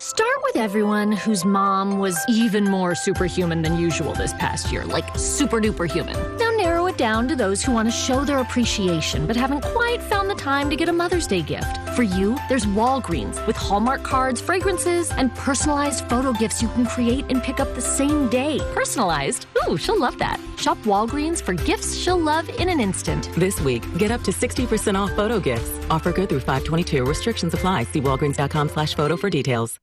Start with everyone whose mom was even more superhuman than usual this past year, like super duper human. Down to those who want to show their appreciation but haven't quite found the time to get a Mother's Day gift. For you, there's Walgreens with Hallmark cards, fragrances, and personalized photo gifts you can create and pick up the same day. Personalized? Ooh, she'll love that. Shop Walgreens for gifts she'll love in an instant. This week, get up to 60% off photo gifts. Offer good through 522. Restrictions apply. See walgreens.com slash photo for details.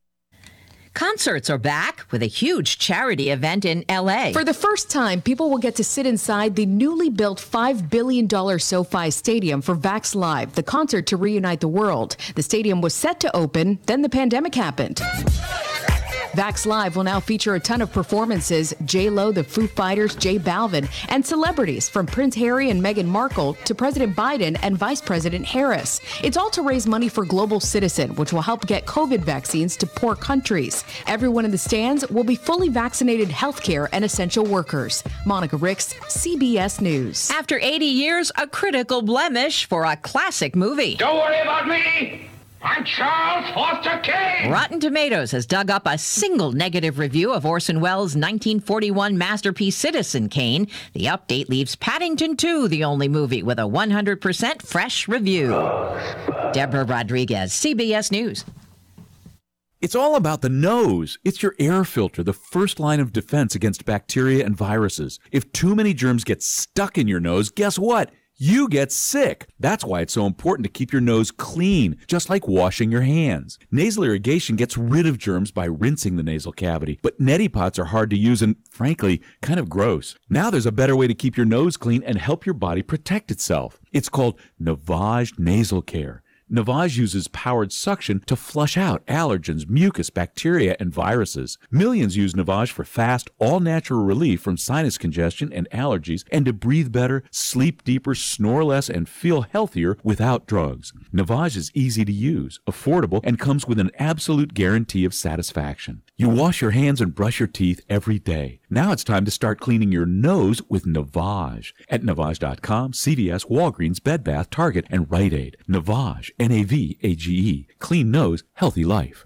Concerts are back with a huge charity event in LA. For the first time, people will get to sit inside the newly built $5 billion SoFi Stadium for Vax Live, the concert to reunite the world. The stadium was set to open, then the pandemic happened. Vax Live will now feature a ton of performances J Lo, the Foo Fighters, J Balvin, and celebrities from Prince Harry and Meghan Markle to President Biden and Vice President Harris. It's all to raise money for Global Citizen, which will help get COVID vaccines to poor countries. Everyone in the stands will be fully vaccinated healthcare and essential workers. Monica Ricks, CBS News. After 80 years, a critical blemish for a classic movie. Don't worry about me. I'm Charles Foster Kane. Rotten Tomatoes has dug up a single negative review of Orson Welles' 1941 masterpiece Citizen Kane. The update leaves Paddington 2 the only movie with a 100% fresh review. Deborah Rodriguez, CBS News. It's all about the nose. It's your air filter, the first line of defense against bacteria and viruses. If too many germs get stuck in your nose, guess what? You get sick. That's why it's so important to keep your nose clean, just like washing your hands. Nasal irrigation gets rid of germs by rinsing the nasal cavity, but neti pots are hard to use and, frankly, kind of gross. Now there's a better way to keep your nose clean and help your body protect itself. It's called Navage Nasal Care. Navage uses powered suction to flush out allergens, mucus, bacteria, and viruses. Millions use Navage for fast, all natural relief from sinus congestion and allergies and to breathe better, sleep deeper, snore less, and feel healthier without drugs. Navage is easy to use, affordable, and comes with an absolute guarantee of satisfaction. You wash your hands and brush your teeth every day. Now it's time to start cleaning your nose with Navage at Navage.com, CVS, Walgreens, Bed Bath, Target, and Rite Aid. Navage, N A V A G E. Clean nose, healthy life.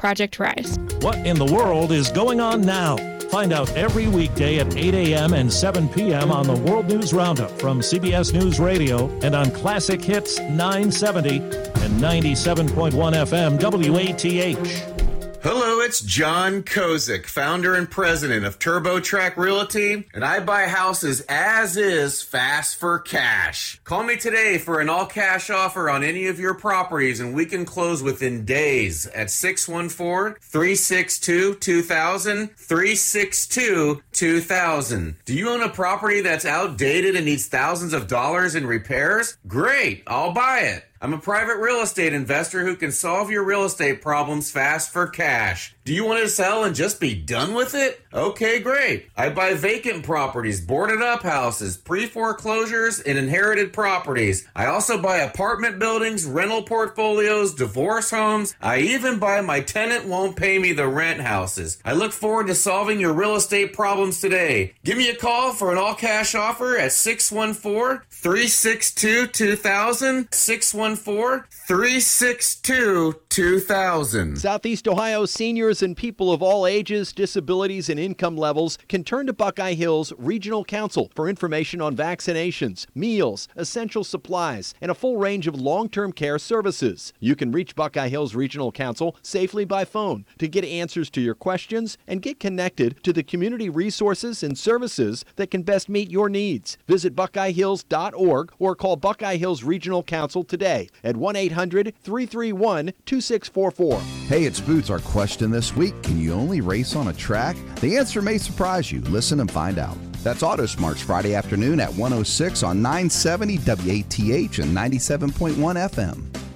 Project Rise. What in the world is going on now? Find out every weekday at 8 a.m. and 7 p.m. on the World News Roundup from CBS News Radio and on Classic Hits 970 and 97.1 FM WATH. Hello, it's John Kozik, founder and president of TurboTrack Realty, and I buy houses as is fast for cash. Call me today for an all cash offer on any of your properties, and we can close within days at 614 362 2000. 362 2000. Do you own a property that's outdated and needs thousands of dollars in repairs? Great, I'll buy it. I'm a private real estate investor who can solve your real estate problems fast for cash. Do you want to sell and just be done with it? Okay, great. I buy vacant properties, boarded up houses, pre foreclosures, and inherited properties. I also buy apartment buildings, rental portfolios, divorce homes. I even buy my tenant won't pay me the rent houses. I look forward to solving your real estate problems today. Give me a call for an all cash offer at 614 362 2000. 614 362 2000. Southeast Ohio seniors and people of all ages, disabilities, and income levels can turn to Buckeye Hills Regional Council for information on vaccinations, meals, essential supplies, and a full range of long term care services. You can reach Buckeye Hills Regional Council safely by phone to get answers to your questions and get connected to the community resources and services that can best meet your needs. Visit BuckeyeHills.org or call Buckeye Hills Regional Council today at 1 800 331 2644. Hey, it's Boots. Our question this week Can you only race on a track? The answer may surprise you. Listen and find out. That's Auto Smarts Friday afternoon at 106 on 970 WATH and 97.1 FM.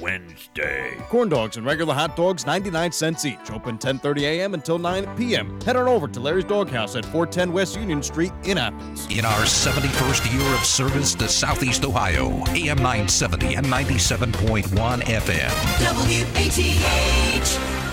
Wednesday. Corn dogs and regular hot dogs, 99 cents each. Open 10:30 a.m. until 9 p.m. Head on over to Larry's Doghouse at 410 West Union Street in Athens. In our 71st year of service to Southeast Ohio, AM 970 and 97.1 FM. WATH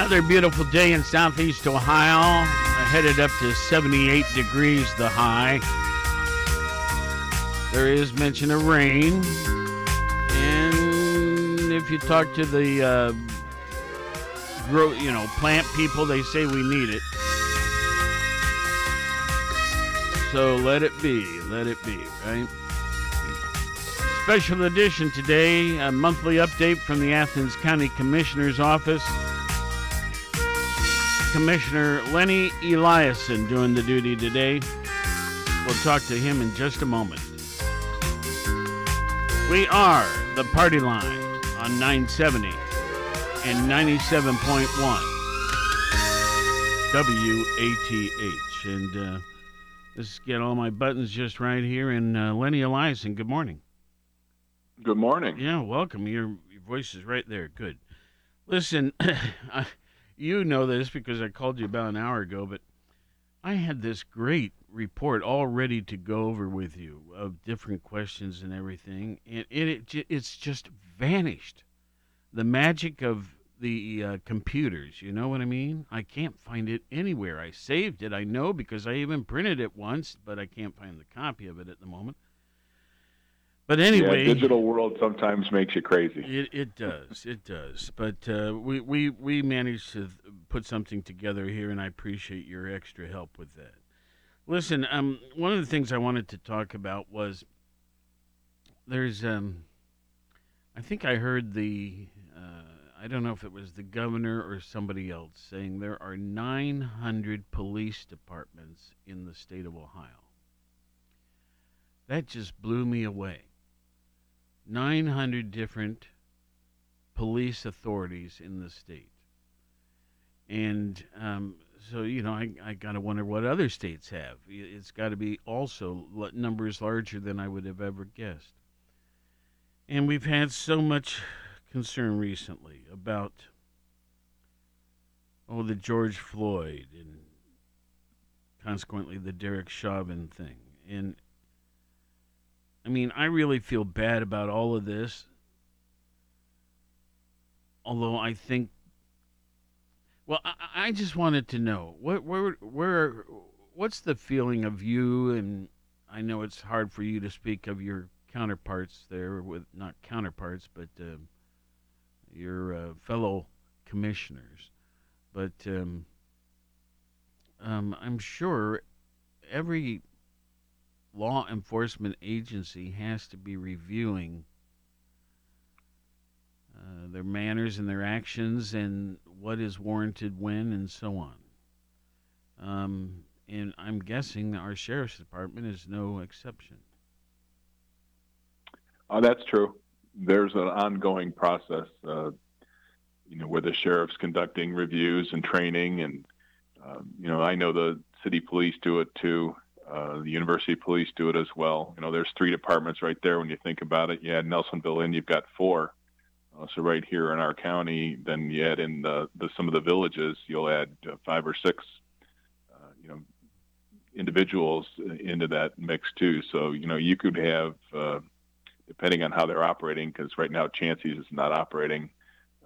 Another beautiful day in southeast Ohio. Headed up to 78 degrees the high. There is mention of rain. And if you talk to the uh, grow, you know, plant people, they say we need it. So let it be, let it be, right? Special edition today, a monthly update from the Athens County Commissioner's Office. Commissioner Lenny Eliason doing the duty today. We'll talk to him in just a moment. We are the party line on 970 and 97.1 WATH. And uh, let's get all my buttons just right here. And uh, Lenny Eliason, good morning. Good morning. Yeah, welcome. Your, your voice is right there. Good. Listen, I, you know this because I called you about an hour ago, but I had this great report all ready to go over with you of different questions and everything, and it, it it's just vanished. The magic of the uh, computers, you know what I mean? I can't find it anywhere. I saved it, I know, because I even printed it once, but I can't find the copy of it at the moment. But anyway, yeah, digital world sometimes makes you crazy. It, it does, it does. But uh, we, we we managed to put something together here, and I appreciate your extra help with that. Listen, um, one of the things I wanted to talk about was there's um, I think I heard the uh, I don't know if it was the governor or somebody else saying there are 900 police departments in the state of Ohio. That just blew me away. 900 different police authorities in the state. And um, so, you know, I, I to wonder what other states have. It's got to be also numbers larger than I would have ever guessed. And we've had so much concern recently about, oh, the George Floyd and consequently the Derek Chauvin thing. And I mean, I really feel bad about all of this. Although I think, well, I, I just wanted to know what, where, where, what's the feeling of you? And I know it's hard for you to speak of your counterparts there, with not counterparts, but uh, your uh, fellow commissioners. But um, um, I'm sure every law enforcement agency has to be reviewing uh, their manners and their actions and what is warranted when and so on. Um, and I'm guessing our sheriff's department is no exception. Uh, that's true. There's an ongoing process, uh, you know, where the sheriff's conducting reviews and training, and uh, you know, I know the city police do it too. Uh, the university police do it as well. You know, there's three departments right there when you think about it. You add Nelsonville in, you've got four. Uh, so right here in our county, then you add in the, the some of the villages, you'll add uh, five or six, uh, you know, individuals into that mix too. So you know, you could have, uh, depending on how they're operating, because right now Chauncey's is not operating.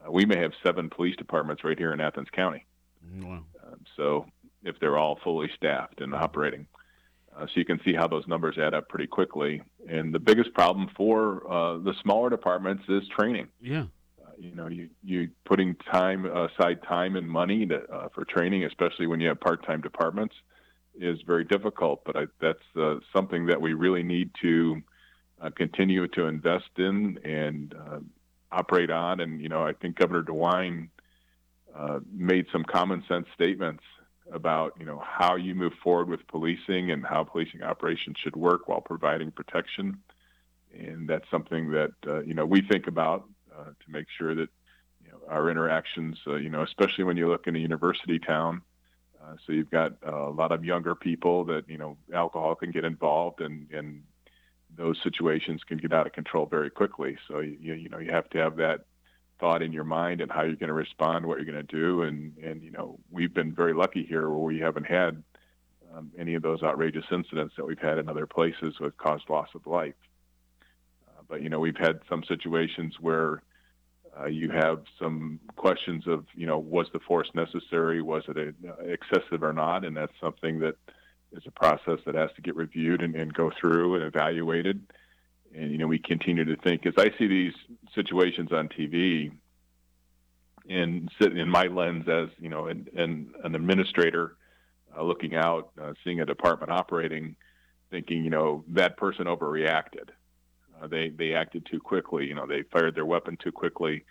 Uh, we may have seven police departments right here in Athens County. Wow. Um, so if they're all fully staffed and operating. Uh, so you can see how those numbers add up pretty quickly. And the biggest problem for uh, the smaller departments is training. Yeah. Uh, you know, you you putting time aside time and money to, uh, for training, especially when you have part-time departments, is very difficult. But I, that's uh, something that we really need to uh, continue to invest in and operate on. And you know, I think Governor DeWine made some common sense statements about you know how you move forward with policing and how policing operations should work while providing protection, and that's something that uh, you know we think about uh, to make sure that you know our interactions. Uh, you know, especially when you look in a university town. Uh, so you've got uh, a lot of younger people that you know alcohol can get involved, and and those situations can get out of control very quickly. So you you know you have to have that thought in your mind and how you're going to respond, what you're going to do, and and you know we've been very lucky here where we haven't had um, any of those outrageous incidents that we've had in other places with caused loss of life. Uh, but you know we've had some situations where uh, you have some questions of, you know, was the force necessary? Was it a, uh, excessive or not? And that's something that is a process that has to get reviewed and, and go through and evaluated. And, you know, we continue to think, as I see these situations on TV and sit in my lens as, you know, an, an, an administrator uh, looking out, uh, seeing a department operating, thinking, you know, that person overreacted uh, they they acted too quickly. You know, they fired their weapon too quickly.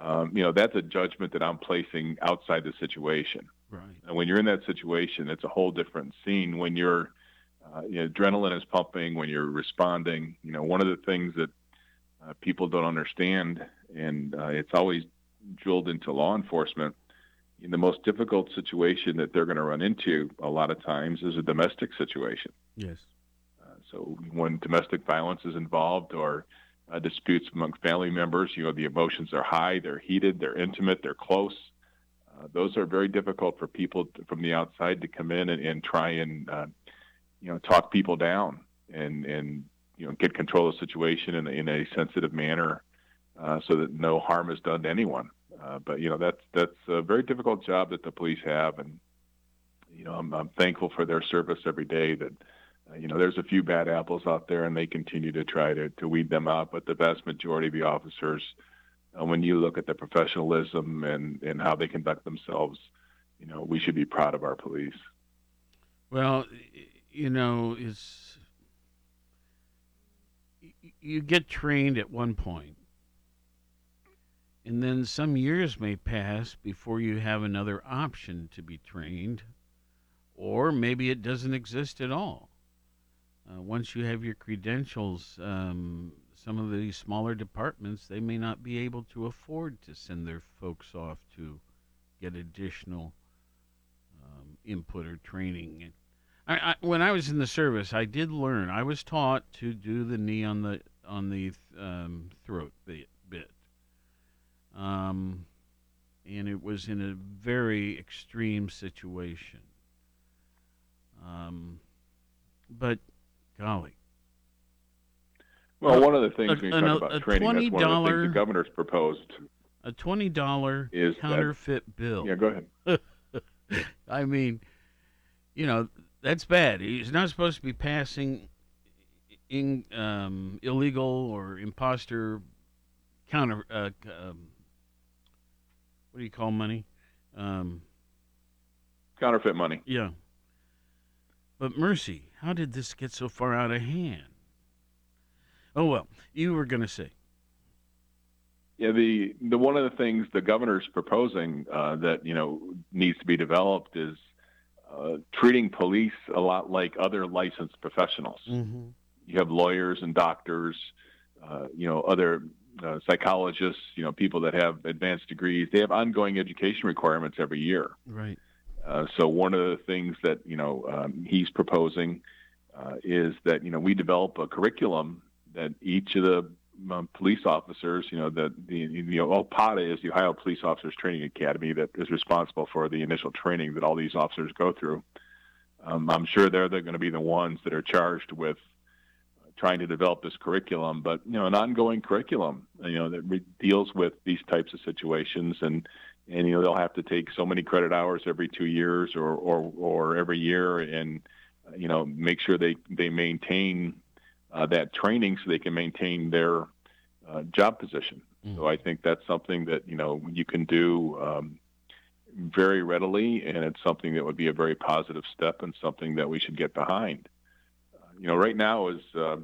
Um, you know, that's a judgment that I'm placing outside the situation. Right. And when you're in that situation, it's a whole different scene. When you're uh, you know, adrenaline is pumping, when you're responding, you know, one of the things that uh, people don't understand, and uh, it's always drilled into law enforcement, in the most difficult situation that they're going to run into a lot of times is a domestic situation. Yes. So when domestic violence is involved or uh, disputes among family members, you know, the emotions are high, they're heated, they're intimate, they're close. Uh, those are very difficult for people to, from the outside to come in and, and try and, uh, you know, talk people down and, and, you know, get control of the situation in, in a sensitive manner uh, so that no harm is done to anyone. Uh, but, you know, that's, that's a very difficult job that the police have. And, you know, I'm, I'm thankful for their service every day that, uh, you know, there's a few bad apples out there, and they continue to try to, to weed them out. But the vast majority of the officers, uh, when you look at the professionalism and, and how they conduct themselves, you know, we should be proud of our police. Well, you know, it's you get trained at one point, and then some years may pass before you have another option to be trained, or maybe it doesn't exist at all. Uh, once you have your credentials, um, some of these smaller departments they may not be able to afford to send their folks off to get additional um, input or training. I, I, when I was in the service, I did learn. I was taught to do the knee on the on the um, throat bit, bit. Um, and it was in a very extreme situation. Um, but Golly. Well, one of the things a, when you talk about training, that's one of the things the governor's proposed. A twenty dollar counterfeit that, bill. Yeah, go ahead. I mean, you know, that's bad. He's not supposed to be passing in um, illegal or imposter counter. Uh, um, what do you call money? Um, Counterfeit money. Yeah. But mercy, how did this get so far out of hand? Oh well, you were going to say. Yeah, the the one of the things the governor's proposing uh, that you know needs to be developed is uh, treating police a lot like other licensed professionals. Mm-hmm. You have lawyers and doctors, uh, you know, other uh, psychologists, you know, people that have advanced degrees. They have ongoing education requirements every year. Right. Uh, so one of the things that you know um, he's proposing uh, is that you know we develop a curriculum that each of the um, police officers, you know, the the you know OPOTA is the Ohio Police Officers Training Academy that is responsible for the initial training that all these officers go through. Um, I'm sure they're, they're going to be the ones that are charged with trying to develop this curriculum, but you know, an ongoing curriculum, you know, that re- deals with these types of situations and and you know they'll have to take so many credit hours every two years or or, or every year, and you know make sure they they maintain uh, that training so they can maintain their uh, job position. Mm. So I think that's something that you know you can do um, very readily, and it's something that would be a very positive step and something that we should get behind. Uh, you know, right now is uh,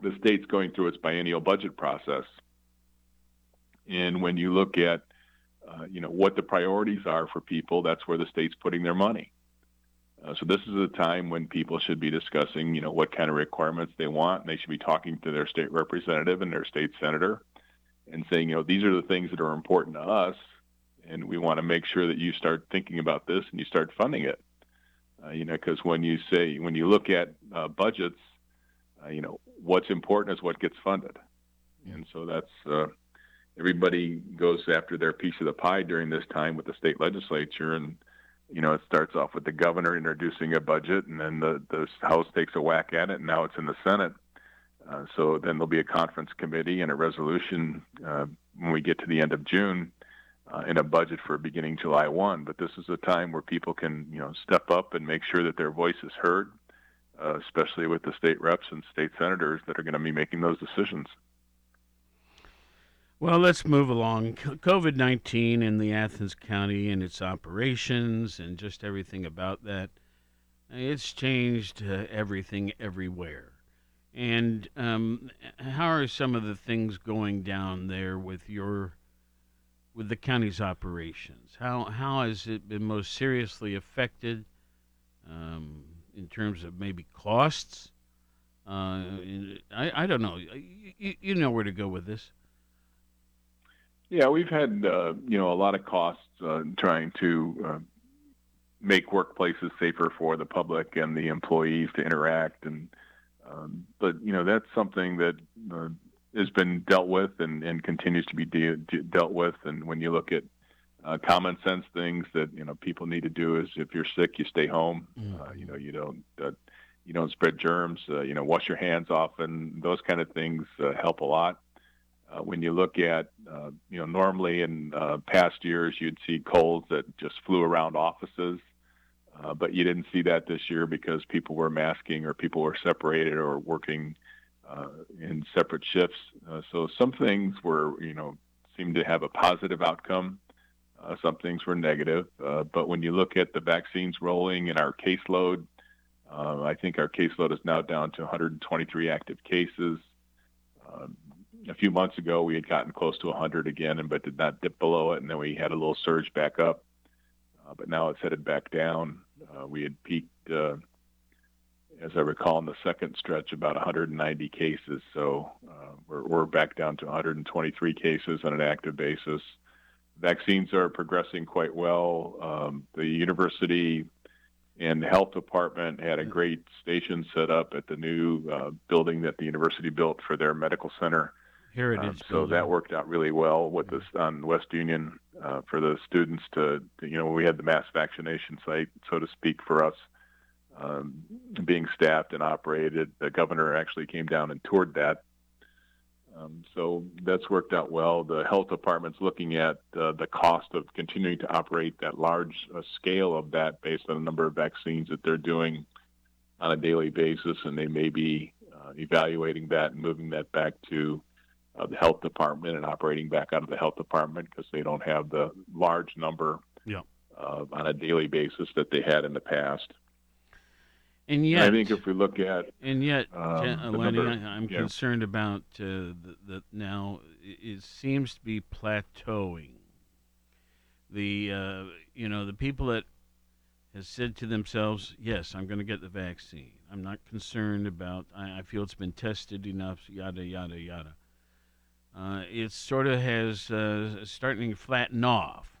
the state's going through its biennial budget process, and when you look at uh, you know what the priorities are for people. That's where the state's putting their money. Uh, so this is a time when people should be discussing, you know, what kind of requirements they want. And they should be talking to their state representative and their state senator, and saying, you know, these are the things that are important to us, and we want to make sure that you start thinking about this and you start funding it. Uh, you know, because when you say when you look at uh, budgets, uh, you know, what's important is what gets funded, and so that's uh, everybody goes after their piece of the pie during this time with the state legislature, and you know, it starts off with the governor introducing a budget, and then the the House takes a whack at it, and now it's in the Senate. Uh, so then there'll be a conference committee and a resolution uh, when we get to the end of June uh, in a budget for beginning July 1. But this is a time where people can, you know, step up and make sure that their voice is heard, uh, especially with the state reps and state senators that are going to be making those decisions. Well, let's move along. COVID 19 in the Athens County and its operations and just everything about that. It's changed uh, everything everywhere. And um, how are some of the things going down there with your with the county's operations? How how has it been most seriously affected um, in terms of maybe costs? Uh, I I don't know. You, you know where to go with this. Yeah, we've had uh, you know a lot of costs uh, trying to uh, make workplaces safer for the public and the employees to interact, and um, but you know that's something that uh, has been dealt with and, and continues to be de- de- dealt with. And when you look at uh, common sense things that you know people need to do is if you're sick, you stay home. Mm. Uh, you know, you don't uh, you don't spread germs. Uh, you know, wash your hands often. Those kind of things uh, help a lot. Uh, when you look at uh, you know normally in uh, past years you'd see colds that just flew around offices. Uh, but you didn't see that this year because people were masking or people were separated or working uh, in separate shifts. Uh, so some things were, you know, seemed to have a positive outcome. Some things were negative. But when you look at the vaccines rolling and our caseload, I think our caseload is now down to 123 active cases. Um, a few months ago, we had gotten close to 100 again, and but did not dip below it, and then we had a little surge back up. Uh, but now it's headed back down. we had peaked as I recall, in the second stretch, about 190 cases. So uh, we're, we're back down to 123 cases on an active basis. Vaccines are progressing quite well. Um, the university and the health department had a great station set up at the new uh, building that the university built for their medical center. Heritage. Um, so that worked out really well with this on West Union uh, for the students to, to, you know, we had the mass vaccination site, so to speak, for us um, being staffed and operated. The governor actually came down and toured that. Um, so that's worked out well. The health department's looking at uh, the cost of continuing to operate that large uh, scale of that based on the number of vaccines that they're doing on a daily basis, and they may be uh, evaluating that and moving that back to uh, the health department and operating back out of the health department because they don't have the large number yeah. on a daily basis that they had in the past. And yet, I think if we look at and yet, um, Lenny, number, I, am yeah. concerned about uh, the, the now it seems to be plateauing. The uh, you know the people that has said to themselves, "Yes, I'm going to get the vaccine. I'm not concerned about. I, I feel it's been tested enough. Yada yada yada." Uh, it sort of has uh, starting to flatten off,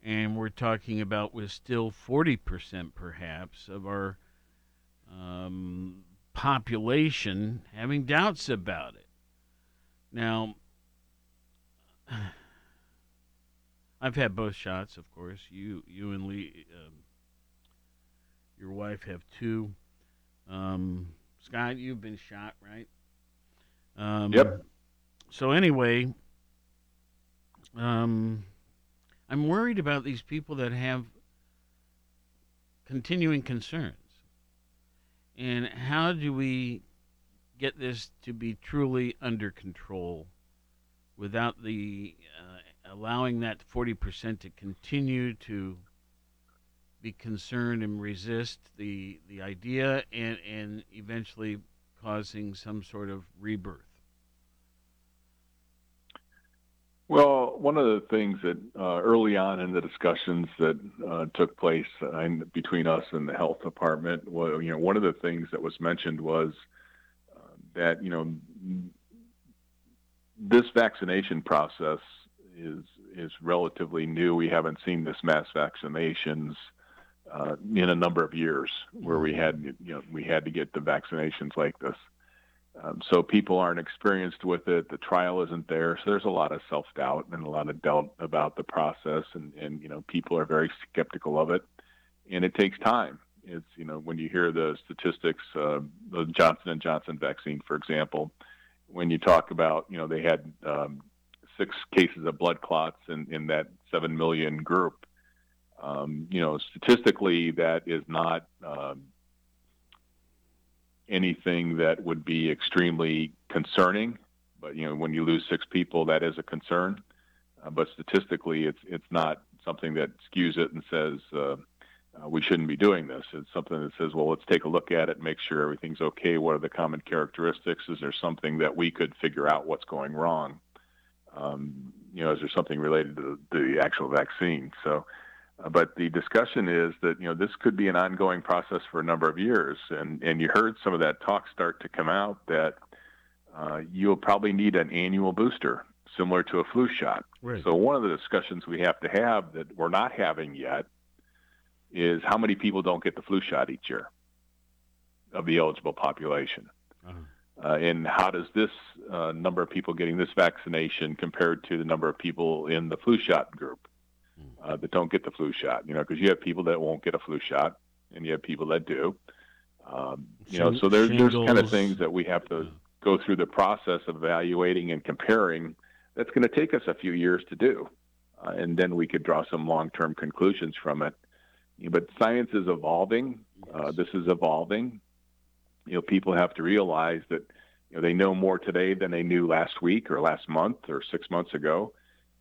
and we're talking about with still 40% perhaps of our um, population having doubts about it. Now, I've had both shots, of course. You, you and Lee, um, your wife have two. Um, Scott, you've been shot, right? Um, yep. So anyway, um, I'm worried about these people that have continuing concerns. And how do we get this to be truly under control without the uh, allowing that 40% to continue to be concerned and resist the the idea and and eventually causing some sort of rebirth Well, one of the things that uh, early on in the discussions that uh, took place uh, between us and the health department, well, you know, one of the things that was mentioned was uh, that you know this vaccination process is is relatively new. We haven't seen this mass vaccinations uh, in a number of years where we had you know we had to get the vaccinations like this. Um, so people aren't experienced with it. The trial isn't there, so there's a lot of self doubt and a lot of doubt about the process, and and you know people are very skeptical of it, and it takes time. It's you know when you hear the statistics, uh, the Johnson and Johnson vaccine, for example, when you talk about you know they had um, six cases of blood clots in in that seven million group, um, you know statistically that is not. Um, anything that would be extremely concerning. But you know, when you lose six people, that is a concern. Uh, but statistically, it's it's not something that skews it and says uh, uh, we shouldn't be doing this. It's something that says, well, let's take a look at it, make sure everything's okay. What are the common characteristics? Is there something that we could figure out what's going wrong? Um, you know, is there something related to the actual vaccine? So but the discussion is that you know this could be an ongoing process for a number of years, and and you heard some of that talk start to come out that uh, you'll probably need an annual booster similar to a flu shot. Right. So one of the discussions we have to have that we're not having yet is how many people don't get the flu shot each year of the eligible population. Uh-huh. Uh, and how does this uh, number of people getting this vaccination compared to the number of people in the flu shot group? Uh, that don't get the flu shot. You know, because you have people that won't get a flu shot, and you have people that do. Um, you know, so there's there's kind of things that we have to go through the process of evaluating and comparing. That's going to take us a few years to do, uh, and then we could draw some long-term conclusions from it. You know, But science is evolving. Uh, this is evolving. You know, people have to realize that you know they know more today than they knew last week or last month or six months ago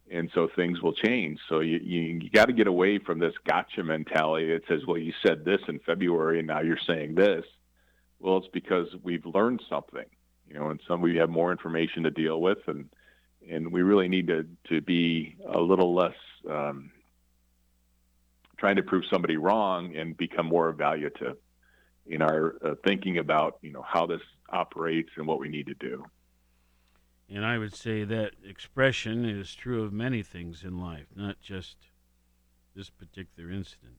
and so things will change. So you you, you got to get away from this gotcha mentality that says, "Well, you said this in February, and now you're saying this." Well, it's because we've learned something, you know, and some we have more information to deal with, and and we really need to to be a little less um, trying to prove somebody wrong and become more evaluative in our uh, thinking about you know how this operates and what we need to do. And I would say that expression is true of many things in life, not just this particular incident.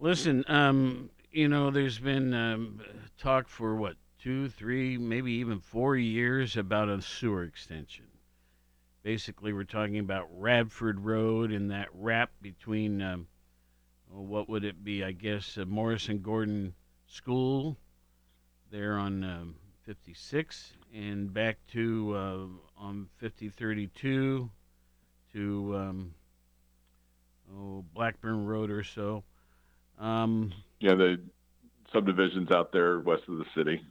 Listen, um, you know, there's been um, talk for what, two, three, maybe even four years about a sewer extension. Basically, we're talking about Radford Road and that wrap between, um, what would it be, I guess, uh, Morrison Gordon School there on um, 56 and back to uh, on 5032 to um, oh Blackburn Road or so. Um, yeah, the subdivisions out there west of the city.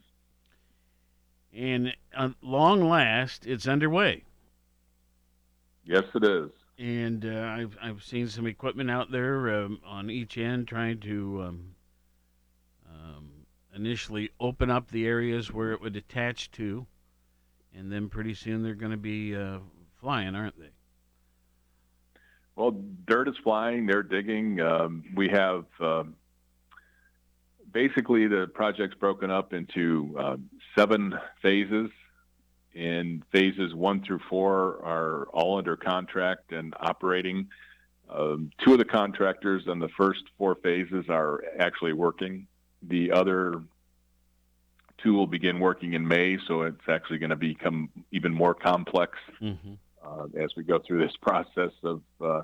And at long last, it's underway. Yes, it is. And uh, I've I've seen some equipment out there um, on each end trying to um, initially open up the areas where it would attach to, and then pretty soon they're going to be uh, flying, aren't they? Well, dirt is flying. They're digging. Um, we have um, basically the project's broken up into uh, seven phases, and phases one through four are all under contract and operating. Um, two of the contractors on the first four phases are actually working. The other two will begin working in May, so it's actually going to become even more complex mm-hmm. uh, as we go through this process of uh,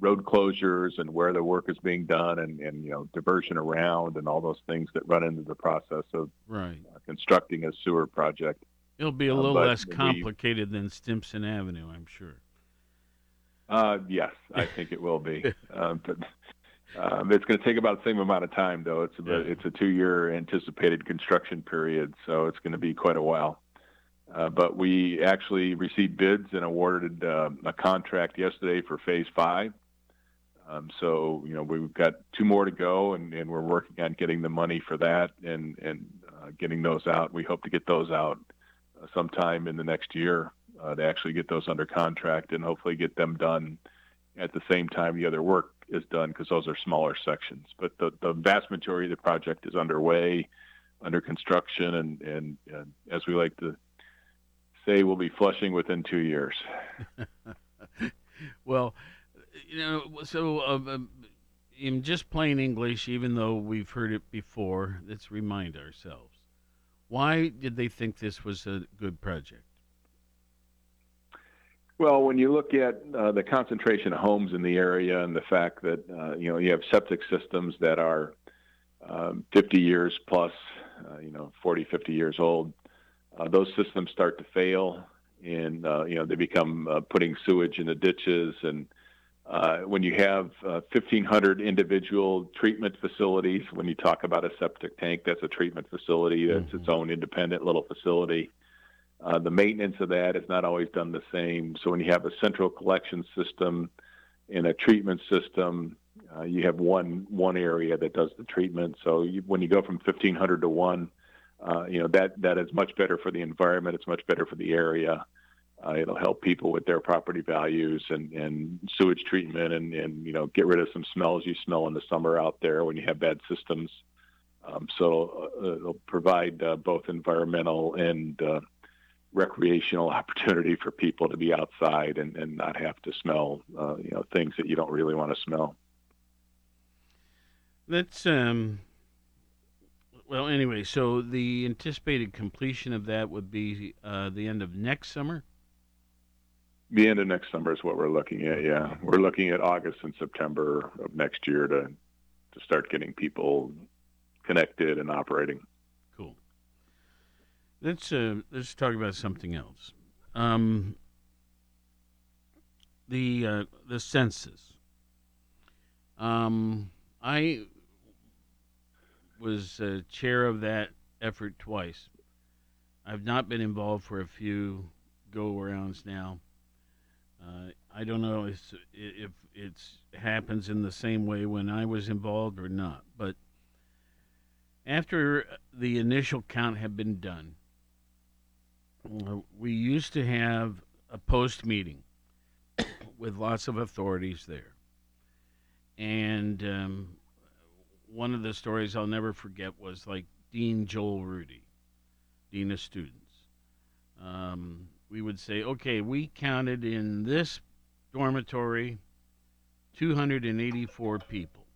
road closures and where the work is being done, and, and you know diversion around and all those things that run into the process of right. uh, constructing a sewer project. It'll be a Uh, little less we- complicated than Stimson Avenue, I'm sure. Uh, yes, I think it will be. um, but um, it's going to take about the same amount of time, though. It's about, it's a two-year anticipated construction period, so it's going to be quite a while. Uh, but we actually received bids and awarded uh, a contract yesterday for Phase Five. Um, so you know we've got two more to go, and, and we're working on getting the money for that and and uh, getting those out. We hope to get those out uh, sometime in the next year uh, to actually get those under contract and hopefully get them done at the same time the other work is done because those are smaller sections. But the, the vast majority of the project is underway, under construction, and, and, and as we like to say we'll be flushing within two years. well, you know, so um, in just plain English, even though we've heard it before, let's remind ourselves. Why did they think this was a good project? Well, when you look at uh, the concentration of homes in the area and the fact that uh, you know you have septic systems that are um, 50 years plus, uh, you know, 40, 50 years old, uh, those systems start to fail, and uh, you know they become uh, putting sewage in the ditches. And when you have 1,500 individual treatment facilities, when you talk about a septic tank, that's a treatment facility. That's mm-hmm. its own independent little facility uh, the maintenance of that is not always done the same. So when you have a central collection system and a treatment system, uh, you have one one area that does the treatment. So you, when you go from 1,500 to one, uh, you know that that is much better for the environment. It's much better for the area. Uh, it'll help people with their property values and, and sewage treatment and, and you know get rid of some smells you smell in the summer out there when you have bad systems. Um, so uh, it'll provide uh, both environmental and uh, recreational opportunity for people to be outside and, and not have to smell uh, you know things that you don't really want to smell. That's um well anyway, so the anticipated completion of that would be uh, the end of next summer. The end of next summer is what we're looking at. Yeah, we're looking at August and September of next year to to start getting people connected and operating. Let's uh, let's talk about something else. Um, the uh, the census. Um, I was uh, chair of that effort twice. I've not been involved for a few go arounds now. Uh, I don't know if if it happens in the same way when I was involved or not, but after the initial count had been done, we used to have a post meeting with lots of authorities there. And um, one of the stories I'll never forget was like Dean Joel Rudy, Dean of Students. Um, we would say, okay, we counted in this dormitory 284 people.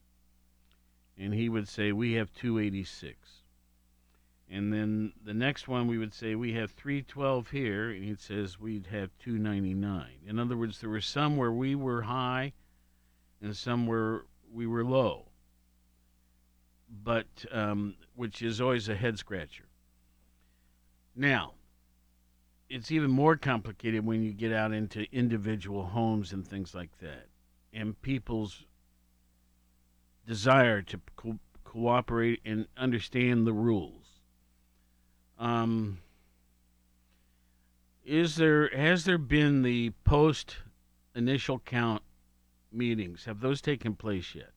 And he would say, we have 286. And then the next one we would say we have 312 here, and it says we'd have 299. In other words, there were some where we were high and some where we were low, but um, which is always a head scratcher. Now, it's even more complicated when you get out into individual homes and things like that, and people's desire to co- cooperate and understand the rules um, is there has there been the post initial count meetings? Have those taken place yet?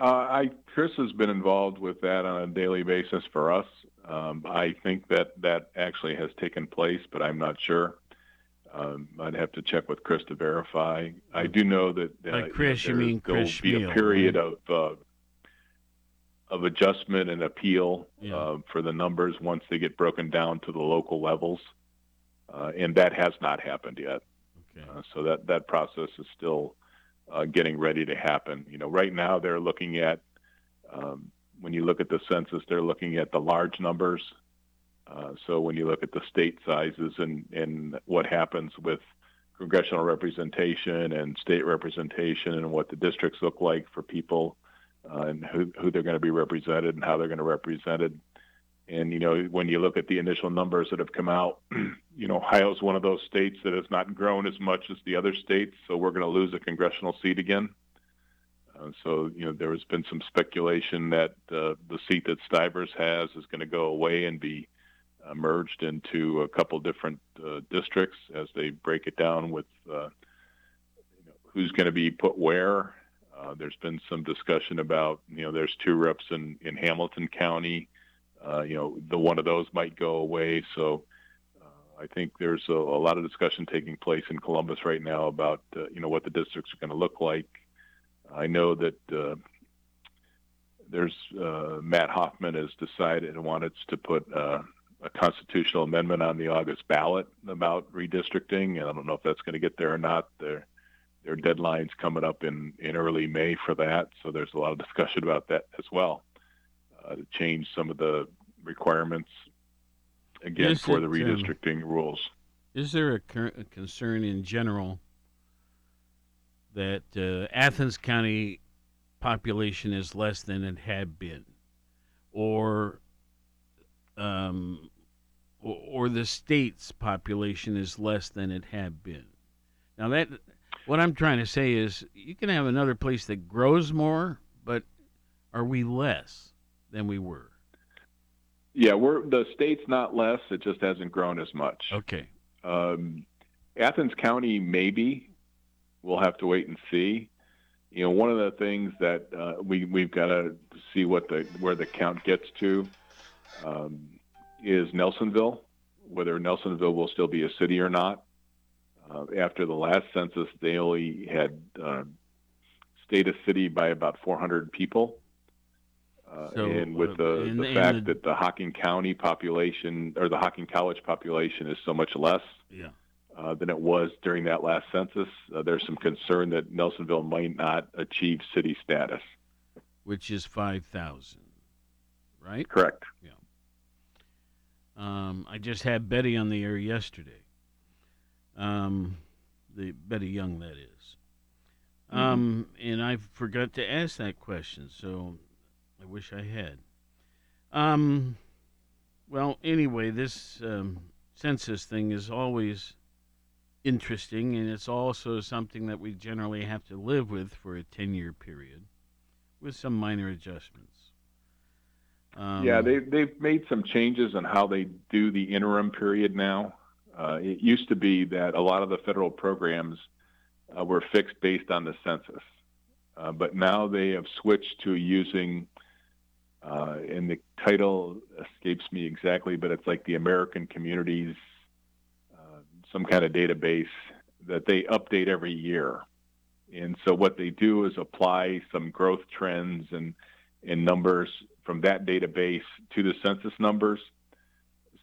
Uh, I Chris has been involved with that on a daily basis for us. Um, I think that that actually has taken place, but I'm not sure. Um, I'd have to check with Chris to verify. I do know that uh, By Chris, you mean Chris There'll be a period of uh, of adjustment and appeal yeah. uh, for the numbers once they get broken down to the local levels, uh, and that has not happened yet. Okay. Uh, so that that process is still uh, getting ready to happen. You know, right now they're looking at um, when you look at the census, they're looking at the large numbers. Uh, so when you look at the state sizes and and what happens with congressional representation and state representation and what the districts look like for people uh, and who, who they're going to be represented and how they're going to be represented. And you know, when you look at the initial numbers that have come out, you know, Ohio's one of those states that has not grown as much as the other states, so we're going to lose a congressional seat again. Uh, so you know, there has been some speculation that uh, the seat that Stivers has is going to go away and be uh, merged into a couple different uh, districts as they break it down with uh, you know, who's going to be put where uh, there's been some discussion about, you know, there's two reps in, in Hamilton County. Uh, you know, the one of those might go away. So uh, I think there's a, a, lot of discussion taking place in Columbus right now about, uh, you know, what the districts are going to look like. I know that uh, there's Matt Huffman has decided and wanted to put a a constitutional amendment on the August ballot about redistricting, and I don't know if that's going to get there or not. Their their deadline's coming up in in early May for that, so there's a lot of discussion about that as well uh, to change some of the requirements again Is for it, the um, redistricting rules. Is there a, cur- a concern in general that uh, Athens County population is less than it had been, or um, or, or the state's population is less than it had been? Now that what I'm trying to say is you can have another place that grows more, but are we less than we were? Yeah, we're the state's not less; it just hasn't grown as much. Okay. Um, Athens County, maybe. We'll have to wait and see. You know, one of the things that uh, we we've got to see what the where the count gets to um, is Nelsonville, whether Nelsonville will still be a city or not. Uh, after the last census, they only had uh, stayed a city by about 400 people. Uh, So, and with uh, the, in- the fact the- that the Hocking County population or the Hocking College population is so much less Yeah. uh, than it was during that last census, uh, there's some concern that Nelsonville might not achieve city status. Which is five thousand, right? Correct. Yeah. Um, I just had Betty on the air yesterday. Um, the Betty Young, that is. Um, and I forgot to ask that question, so I wish I had. Um, well, anyway, this um, census thing is always interesting, and it's also something that we generally have to live with for a 10 year period with some minor adjustments. Um, yeah, they they've made some changes on how they do the interim period now. Uh, it used to be that a lot of the federal programs uh, were fixed based on the census, uh, but now they have switched to using. Uh, and the title escapes me exactly, but it's like the American Communities, uh, some kind of database that they update every year. And so what they do is apply some growth trends and, and numbers from that database to the census numbers.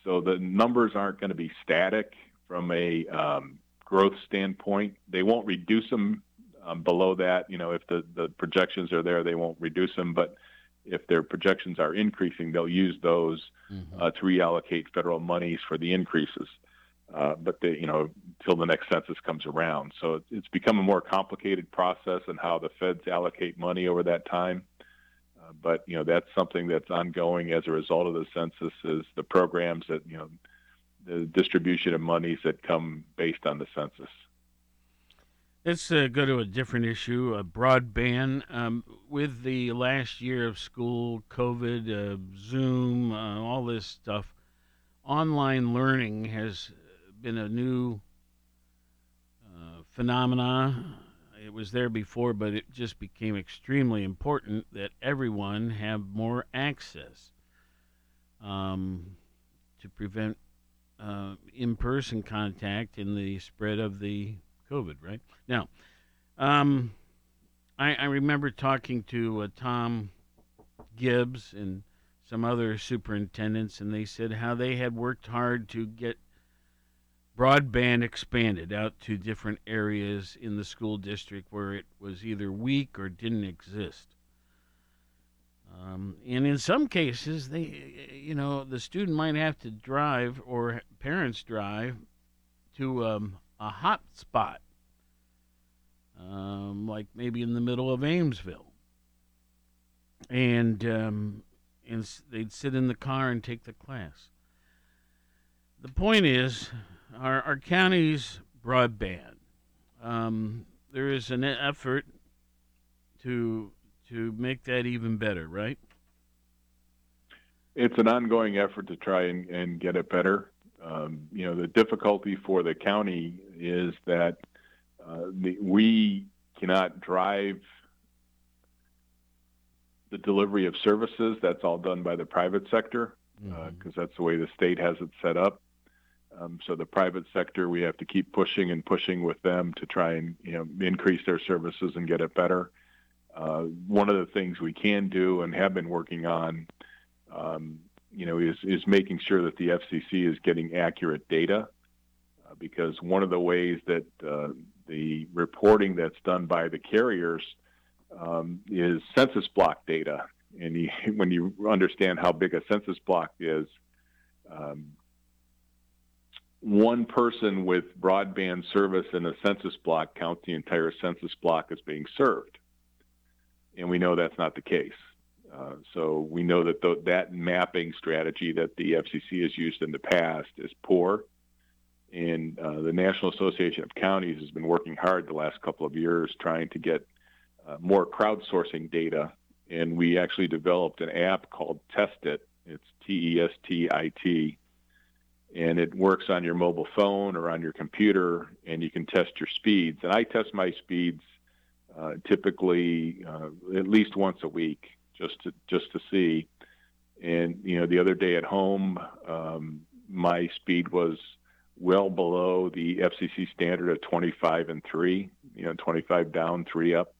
So the numbers aren't going to be static from a um, growth standpoint. They won't reduce them um, below that. You know, if the, the projections are there, they won't reduce them. But if their projections are increasing, they'll use those uh, to reallocate federal monies for the increases. Uh, but they, you know, until the next census comes around. So it's, it's become a more complicated process and how the feds allocate money over that time. Uh, but you know, that's something that's ongoing as a result of the census. Is the programs that you know, the distribution of monies that come based on the census. Let's uh, go to a different issue. Uh, broadband. Um, with the last year of school, COVID, uh, Zoom, uh, all this stuff, online learning has been a new phenomena. It was there before, but it just became extremely important that everyone have more access um, to prevent uh, in-person contact and the spread of the COVID. Right now, um, I, I remember talking to uh, Tom Gibbs and some other superintendents, and they said how they had worked hard to get broadband expanded out to different areas in the school district where it was either weak or didn't exist. Um, and in some cases, they, you know, the student might have to drive or parents drive to um, a hot spot, um, like maybe in the middle of Amesville, and um, and they'd sit in the car and take the class. The point is, our our county's broadband. Um, there is an effort to to make that even better, right? It's an ongoing effort to try and, and get it better. Um, you know, the difficulty for the county is that uh, the, we cannot drive the delivery of services. That's all done by the private sector because that's the way the state has it set up. Um, so the private sector, we have to keep pushing and pushing with them to try and you know increase their services and get it better. Uh, one of the things we can do and have been working on um, you know, is is making sure that the FCC is getting accurate data, uh, because one of the ways that uh, the reporting that's done by the carriers um, is census block data, and you, when you understand how big a census block is, um, one person with broadband service in a census block counts the entire census block as being served. And we know that's not the case. Uh, so we know that that mapping strategy that the FCC has used in the past is poor. And uh, the National Association of Counties has been working hard the last couple of years trying to get uh, more crowdsourcing data. And we actually developed an app called Test It. It's T E S T I T and it works on your mobile phone or on your computer, and you can test your speeds. And I test my speeds uh, typically uh, at least once a week, just to just to see. And you know, the other day at home, um, my speed was well below the FCC standard of 25 and three. You know, 25 down, three up.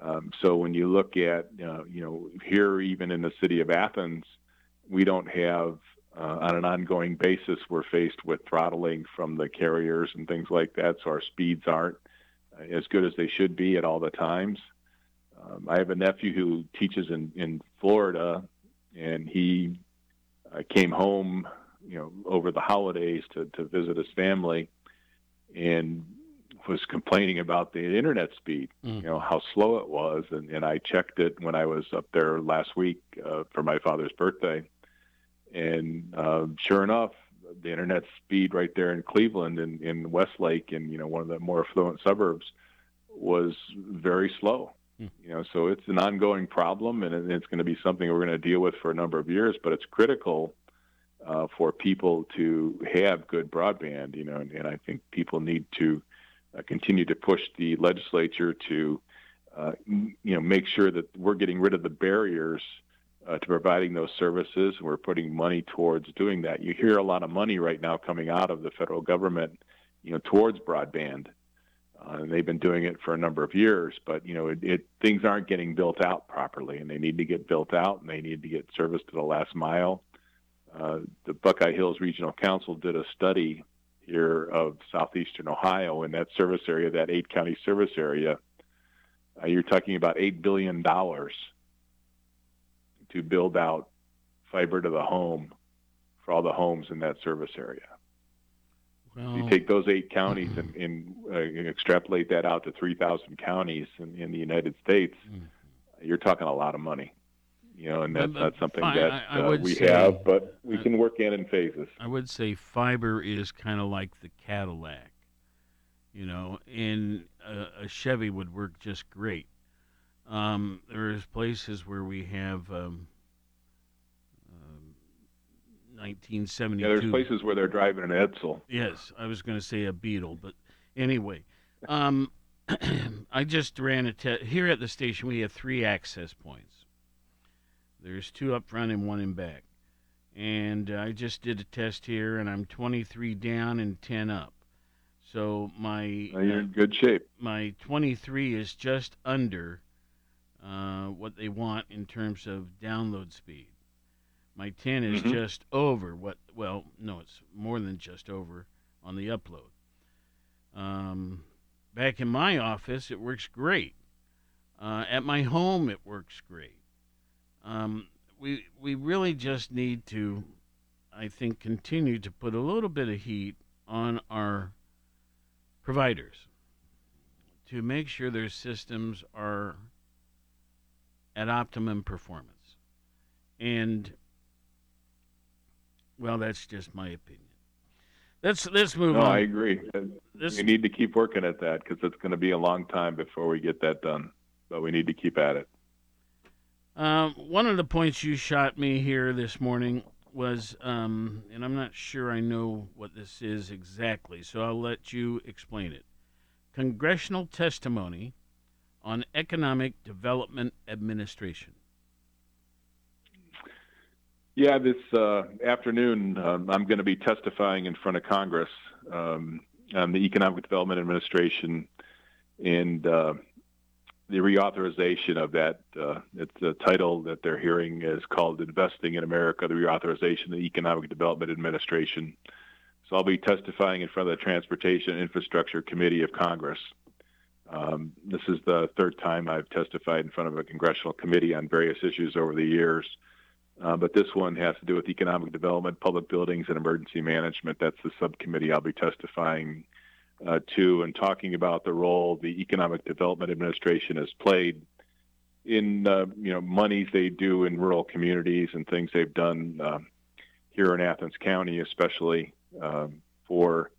Um, so when you look at, uh, you know, here even in the city of Athens, we don't have uh, on an ongoing basis, we're faced with throttling from the carriers and things like that, so our speeds aren't uh, as good as they should be at all the times. Um, I have a nephew who teaches in, in Florida, and he uh, came home, you know, over the holidays to, to visit his family, and was complaining about the internet speed, mm. you know, how slow it was, and, and I checked it when I was up there last week uh, for my father's birthday and uh, sure enough, the internet speed right there in Cleveland and in Westlake and you know one of the more affluent suburbs was very slow. Hmm. You know, so it's an ongoing problem, and it's going to be something we're going to deal with for a number of years. But it's critical uh, for people to have good broadband. You know, and, and I think people need to uh, continue to push the legislature to, uh, you know, make sure that we're getting rid of the barriers uh, to providing those services. We're putting money towards doing that. You hear a lot of money right now coming out of the federal government, you know, towards broadband. Uh, and they've been doing it for a number of years, but you know, it, it, things aren't getting built out properly, and they need to get built out, and they need to get service to the last mile. Uh, the Buckeye Hills Regional Council did a study here of southeastern Ohio, in that service area, that eight county service area. Uh, you're talking about eight billion dollars to build out fiber to the home for all the homes in that service area. Well, you take those eight counties and, and, uh, extrapolate that out to 3,000 counties in, in, the United States, mm-hmm. you're talking a lot of money. You know, and that's not something that I, I uh, we say, have, but we can work in in phases. I would say fiber is kind of like the Cadillac, you know, and a, a Chevy would work just great. Um, there's places where we have um, 1972. Um, yeah, there's places where they're driving an Edsel. Yes, I was going to say a Beetle, but anyway, um, I just ran a test here at the station. We have three access points. There's two up front and one in back, and I just did a test here, and I'm 23 down and 10 up. So my you're in good shape. My 23 is just under uh, what they want in terms of download speed. My 10 is mm-hmm. just over what, well, no, it's more than just over on the upload. Um, back in my office, it works great. Uh, at my home, it works great. Um, we, we really just need to, I think, continue to put a little bit of heat on our providers to make sure their systems are at optimum performance. And well, that's just my opinion. Let's let's move no, on. I agree. This, we need to keep working at that because it's going to be a long time before we get that done. But we need to keep at it. Um, one of the points you shot me here this morning was, um, and I'm not sure I know what this is exactly, so I'll let you explain it. Congressional testimony on Economic Development Administration. Yeah, this uh, afternoon um, I'm going to be testifying in front of Congress um, on the Economic Development Administration, and uh, the reauthorization of that. Uh, it's the title that they're hearing is called "Investing in America: The Reauthorization of the Economic Development Administration." So I'll be testifying in front of the Transportation Infrastructure Committee of Congress. Um, this is the third time I've testified in front of a congressional committee on various issues over the years. Uh, but this one has to do with economic development, public buildings, and emergency management. That's the subcommittee I'll be testifying uh, to and talking about the role the Economic Development Administration has played in uh, you know monies they do in rural communities and things they've done uh, here in Athens County, especially um, for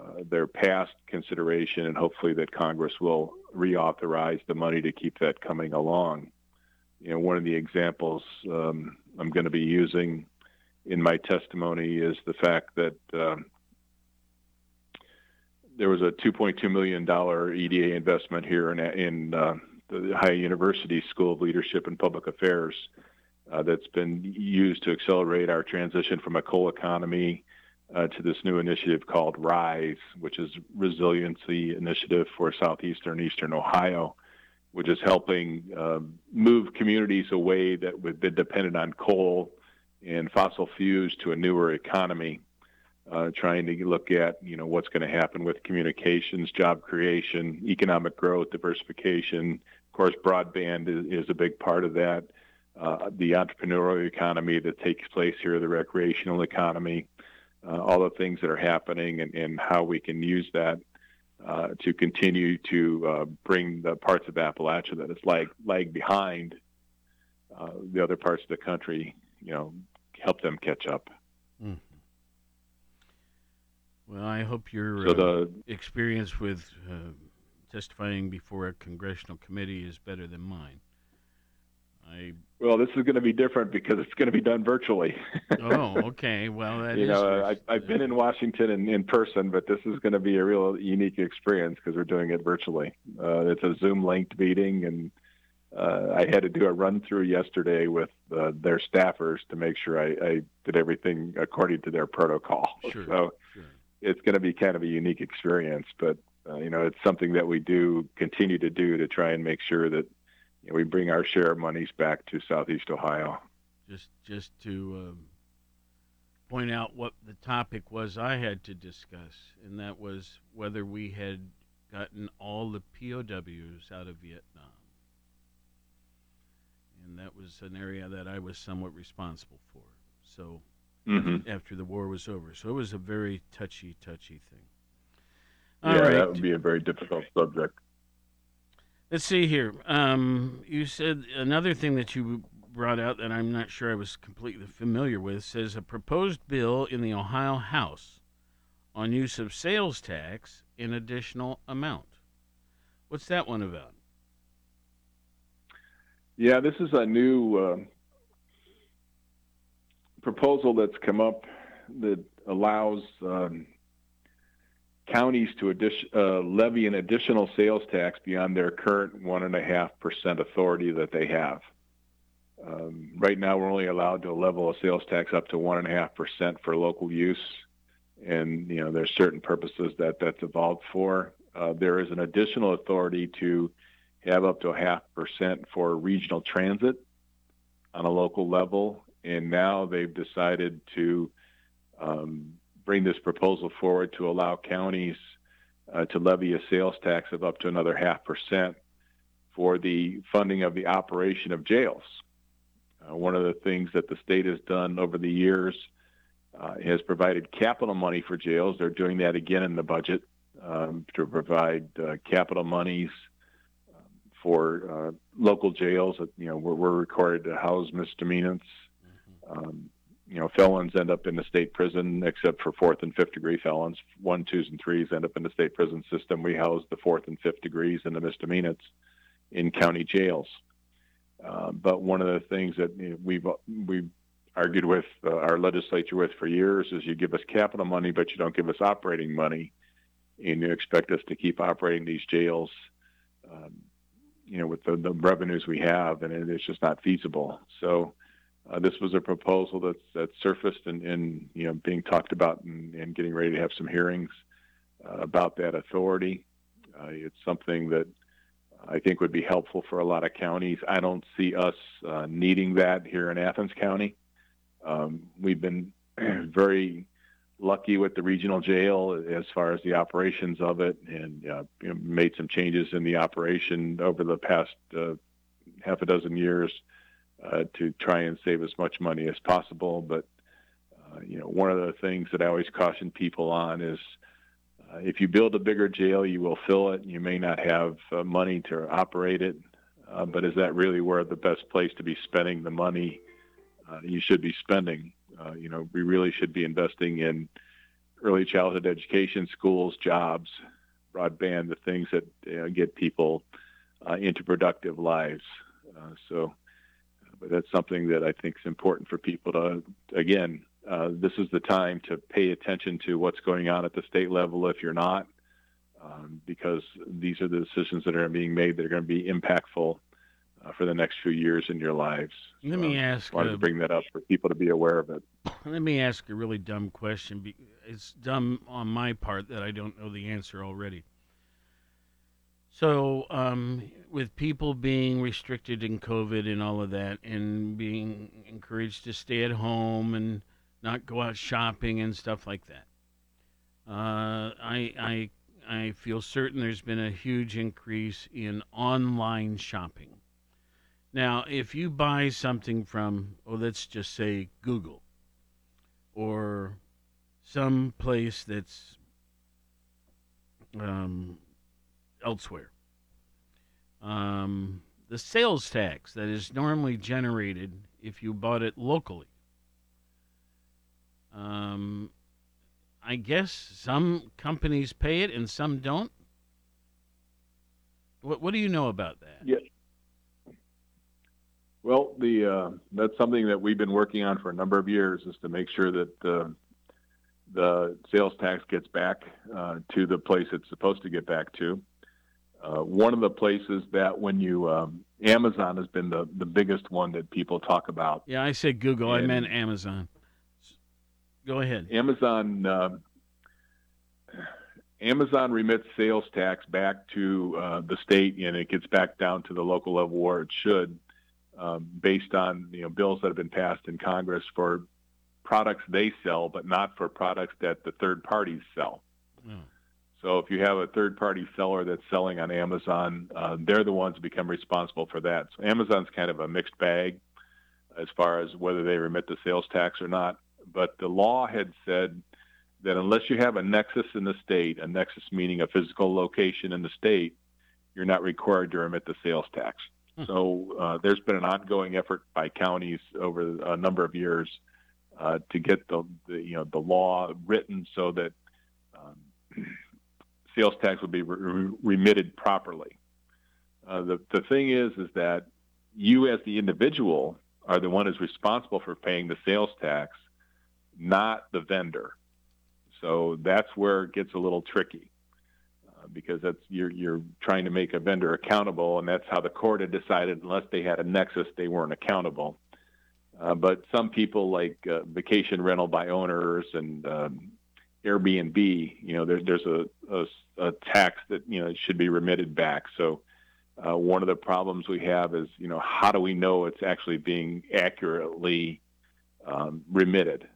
uh, their past consideration, and hopefully that Congress will reauthorize the money to keep that coming along. You know, one of the examples um, I'm going to be using in my testimony is the fact that um, there was a 2.2 million dollar EDA investment here in, in uh, the Ohio University School of Leadership and Public Affairs uh, that's been used to accelerate our transition from a coal economy uh, to this new initiative called RISE, which is Resiliency Initiative for Southeastern Eastern Ohio, which is helping um, move communities away that have been dependent on coal and fossil fuels to a newer economy. Uh, trying to look at you know what's going to happen with communications, job creation, economic growth, diversification. Of course, broadband is, is a big part of that. Uh, the entrepreneurial economy that takes place here, the recreational economy, uh, all the things that are happening and, and how we can use that uh, to continue to uh, bring the parts of Appalachia that is lag, lag behind uh, the other parts of the country, you know, help them catch up. Mm. Well, I hope your so the, uh, experience with uh, testifying before a congressional committee is better than mine. I well, this is going to be different because it's going to be done virtually. oh, okay. Well, that you is know, I, I've been in Washington in, in person, but this is going to be a real unique experience because we're doing it virtually. Uh, it's a Zoom linked meeting, and uh, I had to do a run through yesterday with uh, their staffers to make sure I, I, did everything according to their protocol. Sure, so sure. it's going to be kind of a unique experience, but uh, you know, it's something that we do continue to do to try and make sure that you know, we bring our share of monies back to Southeast Ohio. Just, just to um, point out what the topic was I had to discuss, and that was whether we had gotten all the POWs out of Vietnam. And that was an area that I was somewhat responsible for. So mm-hmm. after the war was over, so it was a very touchy, touchy thing. All yeah, right. that would be a very difficult subject. Let's see here. Um, you said another thing that you brought out that I'm not sure I was completely familiar with says a proposed bill in the Ohio House on use of sales tax in additional amount. What's that one about? Yeah, this is a new uh, proposal that's come up that allows um, counties to uh, levy an additional sales tax beyond their current one and a half percent authority that they have. Um, right now, we're only allowed to level a sales tax up to one and a half percent for local use, and you know there's certain purposes that that's evolved for. Uh, there is an additional authority to have up to a half percent for regional transit on a local level, and now they've decided to um, bring this proposal forward to allow counties uh, to levy a sales tax of up to another half percent for the funding of the operation of jails. Uh, one of the things that the state has done over the years uh, has provided capital money for jails. They're doing that again in the budget um, to provide uh, capital monies um, for uh, local jails. You know, we're, we're required to house misdemeanants. Um, you know, felons end up in the state prison, except for fourth and fifth degree felons. One, twos, and threes end up in the state prison system. We house the fourth and fifth degrees and the misdemeanors in county jails. Uh, but one of the things that we've we've argued with uh, our legislature with for years is you give us capital money, but you don't give us operating money, and you expect us to keep operating these jails, um, you know, with the, the revenues we have, and it's just not feasible. So uh, this was a proposal that's that surfaced and, and you know being talked about and, and, getting ready to have some hearings uh, about that authority. Uh, it's something that I think would be helpful for a lot of counties. I don't see us uh, needing that here in Athens County. Um, we've been very lucky with the regional jail as far as the operations of it, and uh, you know, made some changes in the operation over the past half a dozen years uh, to try and save as much money as possible. But uh, you know, one of the things that I always caution people on is uh, if you build a bigger jail, you will fill it. And you may not have uh, money to operate it, uh, but is that really where the best place to be spending the money uh, you should be spending? Uh, you know, we really should be investing in early childhood education, schools, jobs, broadband, the things that get people into productive lives. so, but that's something that I think is important for people to, again, uh, this is the time to pay attention to what's going on at the state level if you're not, um, because these are the decisions that are being made that are going to be impactful uh, for the next few years in your lives. Let me uh, ask. I wanted to bring that up for people to be aware of it. Let me ask a really dumb question. It's dumb on my part that I don't know the answer already. So, um, with people being restricted in COVID and all of that, and being encouraged to stay at home and not go out shopping and stuff like that. Uh, I, I, I feel certain there's been a huge increase in online shopping. Now, if you buy something from, oh, let's just say Google or some place that's um, elsewhere, um, the sales tax that is normally generated if you bought it locally um, I guess some companies pay it and some don't. What What do you know about that? Yeah. Well, the uh, that's something that we've been working on for a number of years is to make sure that uh, the sales tax gets back uh, to the place it's supposed to get back to. Uh, one of the places that when you um, Amazon has been the the biggest one that people talk about. Yeah, I said Google. And, I meant Amazon. Go ahead. Amazon uh, Amazon remits sales tax back to uh, the state, and it gets back down to the local level where it should, um, based on you know bills that have been passed in Congress for products they sell, but not for products that the third parties sell. So if you have a third party seller that's selling on Amazon, uh, they're the ones who become responsible for that. So Amazon's kind of a mixed bag as far as whether they remit the sales tax or not but the law had said that unless you have a nexus in the state, a nexus meaning a physical location in the state, you're not required to remit the sales tax. Hmm. So uh, there's been an ongoing effort by counties over a number of years uh, to get the, the, you know the law written so that um, sales tax would be re- remitted properly. Uh, the the thing is is that you as the individual are the one who's responsible for paying the sales tax not the vendor. So that's where it gets a little tricky uh, because that's you're you're trying to make a vendor accountable, and that's how the court had decided. Unless they had a nexus, they weren't accountable. Uh, but some people like uh, vacation rental by owners and um, Airbnb, you know, there, there's a, a, a tax that you know should be remitted back. So uh, one of the problems we have is, you know, how do we know it's actually being accurately um, remitted?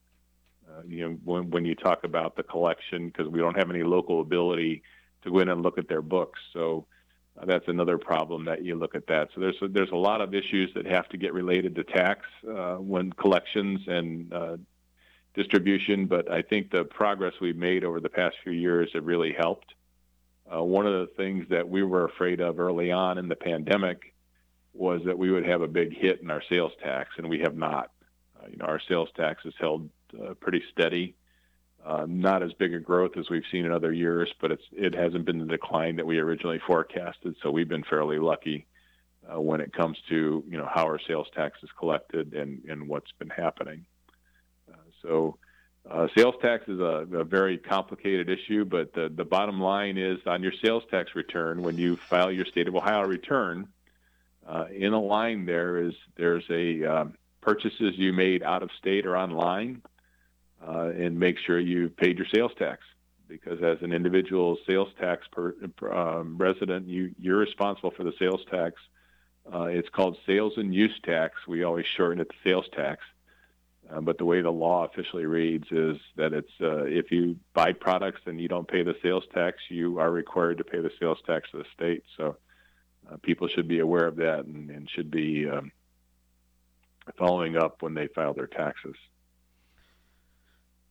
Uh, you know, when, when you talk about the collection, because we don't have any local ability to go in and look at their books. So uh, that's another problem that you look at that. So there's a, there's a lot of issues that have to get related to tax uh, when collections and uh, distribution. But I think the progress we've made over the past few years have really helped. Uh, one of the things that we were afraid of early on in the pandemic was that we would have a big hit in our sales tax, and we have not. Uh, you know, our sales tax has held uh, pretty steady. Uh, not as big a growth as we've seen in other years, but it's it hasn't been the decline that we originally forecasted. So we've been fairly lucky uh, when it comes to you know how our sales tax is collected and and what's been happening. So. Uh, sales tax is a, a, very complicated issue, but the, the bottom line is on your sales tax return, when you file your state of Ohio return, uh, in a line there is there's a um, purchases you made out of state or online, uh, and make sure you paid your sales tax. because as an individual sales tax per, um, resident, you you're responsible for the sales tax. Uh, it's called sales and use tax. We always shorten it to sales tax. Uh, but the way the law officially reads is that it's uh, if you buy products and you don't pay the sales tax, you are required to pay the sales tax to the state. So uh, people should be aware of that and, and should be um, following up when they file their taxes.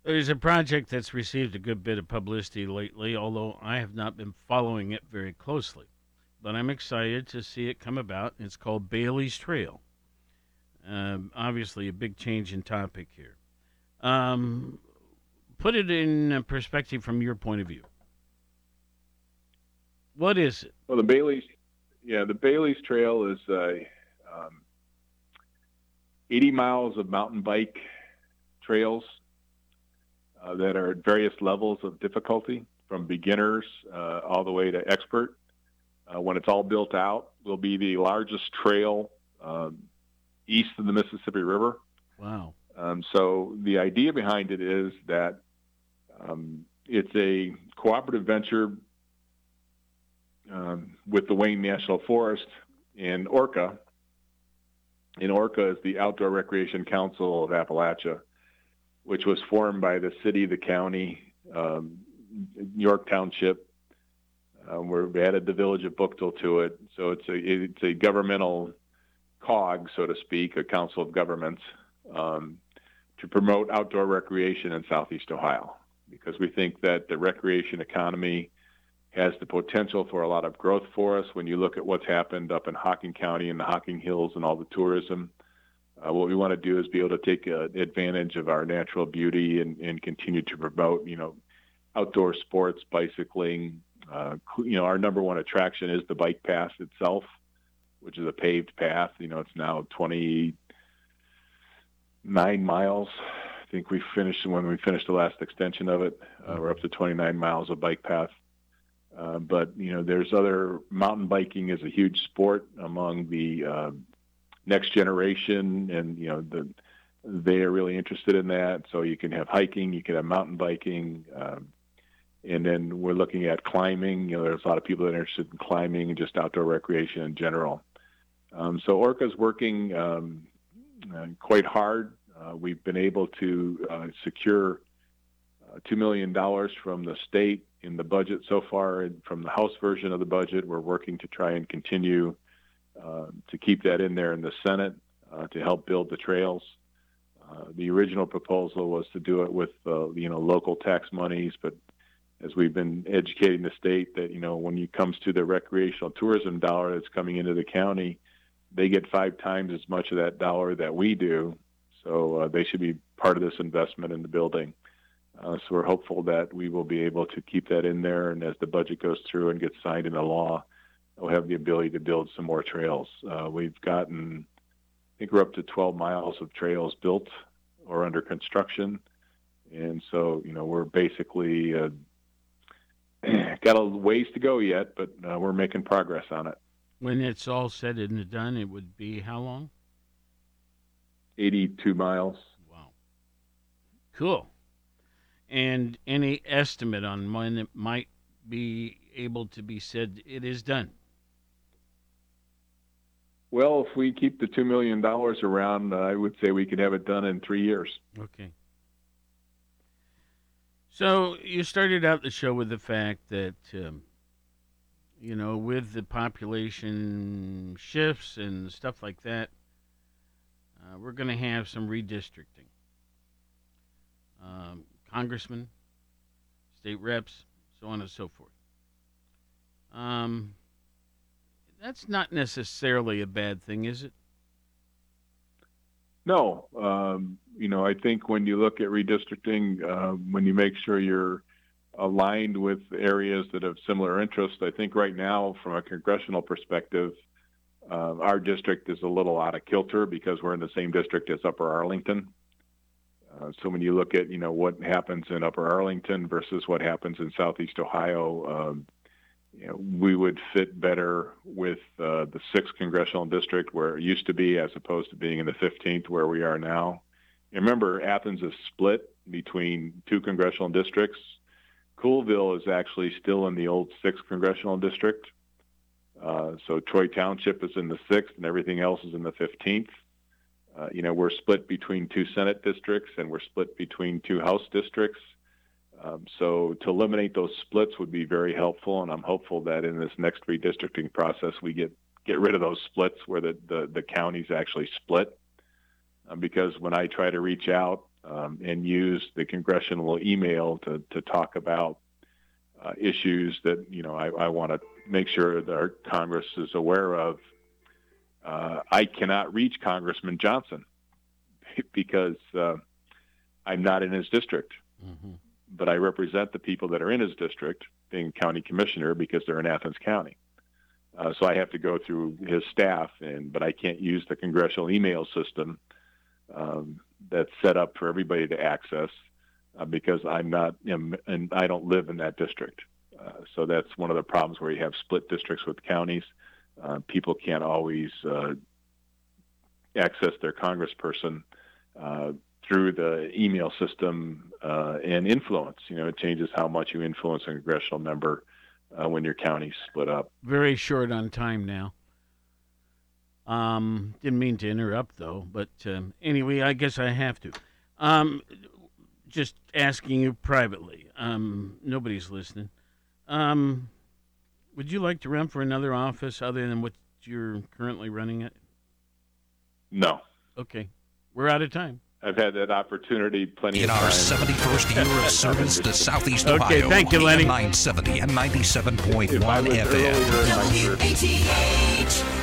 There's a project that's received a good bit of publicity lately, although I have not been following it very closely. But I'm excited to see it come about. It's called Bailey's Trail. Um, obviously, a big change in topic here. Um, put it in perspective from your point of view. What is it? Well, the Bailey's, yeah, the Bailey's Trail is a um, 80 miles of mountain bike trails uh, that are at various levels of difficulty, from beginners uh, all the way to expert. Uh, when it's all built out, will be the largest trail um, east of the Mississippi River. Wow. Um, so the idea behind it is that um, it's a cooperative venture um, with the Wayne National Forest and ORCA. And ORCA is the Outdoor Recreation Council of Appalachia which was formed by the city, the county, um, York Township. Um, we added the village of Bookville to it, so it's a it's a governmental cog, so to speak, a council of governments um, to promote outdoor recreation in Southeast Ohio, because we think that the recreation economy has the potential for a lot of growth for us. When you look at what's happened up in Hocking County and the Hocking Hills and all the tourism uh, what we want to do is be able to take uh, advantage of our natural beauty and, and continue to promote, you know, outdoor sports, bicycling. Uh, you know, our number one attraction is the bike path itself, which is a paved path. You know, it's now 29 miles. I think we finished when we finished the last extension of it. Uh, we're up to 29 miles of bike path. Uh, but you know, there's other mountain biking is a huge sport among the uh, next generation, and you know the they are really interested in that. So you can have hiking, you can have mountain biking, um, and then we're looking at climbing. You know, there's a lot of people that are interested in climbing and just outdoor recreation in general. Um, so ORCA's working um, uh, quite hard. Uh, we've been able to uh, secure uh, $2 million from the state in the budget so far. And from the House version of the budget, we're working to try and continue uh, to keep that in there in the Senate uh, to help build the trails. The original proposal was to do it with you know local tax monies, but as we've been educating the state that you know when it comes to the recreational tourism dollar that's coming into the county, they get five times as much of that dollar that we do. So uh, they should be part of this investment in the building. Uh, so we're hopeful that we will be able to keep that in there, and as the budget goes through and gets signed into law, we'll have the ability to build some more trails. Uh, we've gotten, I think we're up to 12 miles of trails built or under construction. And so, you know, we're basically uh, got a ways to go yet, but uh, we're making progress on it. When it's all said and done, it would be how long? 82 miles. Wow. Cool. And any estimate on when it might be able to be said it is done? Well, if we keep the $2 million around, uh, I would say we could have it done in three years. Okay. So you started out the show with the fact that, um, you know, with the population shifts and stuff like that, uh, we're going to have some redistricting. Um, congressmen, state reps, so on and so forth. Um, that's not necessarily a bad thing, is it? No. Um, you know, I think when you look at redistricting, uh, when you make sure you're aligned with areas that have similar interests, I think right now, from a congressional perspective, uh, our district is a little out of kilter because we're in the same district as Upper Arlington. Uh, so when you look at you know what happens in Upper Arlington versus what happens in Southeast Ohio, um, you know, we would fit better with uh, the sixth congressional district where it used to be, as opposed to being in the 15th where we are now. And remember, Athens is split between two congressional districts. Coolville is actually still in the old 6th congressional district. Uh, so Troy Township is in the 6th and everything else is in the 15th. Uh, you know, we're split between two Senate districts and we're split between two House districts. Um, so to eliminate those splits would be very helpful, and I'm hopeful that in this next redistricting process we get get rid of those splits where the the, the counties actually split. Um, because when I try to reach out um, and use the congressional email to to talk about uh, issues that you know I, I want to make sure that our Congress is aware of, uh, I cannot reach Congressman Johnson because uh, I'm not in his district. Mm-hmm but I represent the people that are in his district, being county commissioner, because they're in Athens County. Uh, so I have to go through his staff, and but I can't use the congressional email system um, that's set up for everybody to access uh, because I'm not, in, and I don't live in that district. Uh, so that's one of the problems where you have split districts with counties. Uh, people can't always uh, access their congressperson uh, through the email system uh, and influence. You know, it changes how much you influence a congressional member when your county's split up. Very short on time now. Um, didn't mean to interrupt though, but um, anyway, I guess I have to. Um, just asking you privately. Um, nobody's listening. Um, would you like to run for another office other than what you're currently running at? No. Okay, we're out of time. I've had that opportunity plenty in of times. In our 71st year of service to Southeast okay, Ohio. Okay, thank you, Lenny. 970 and 97.1 FM.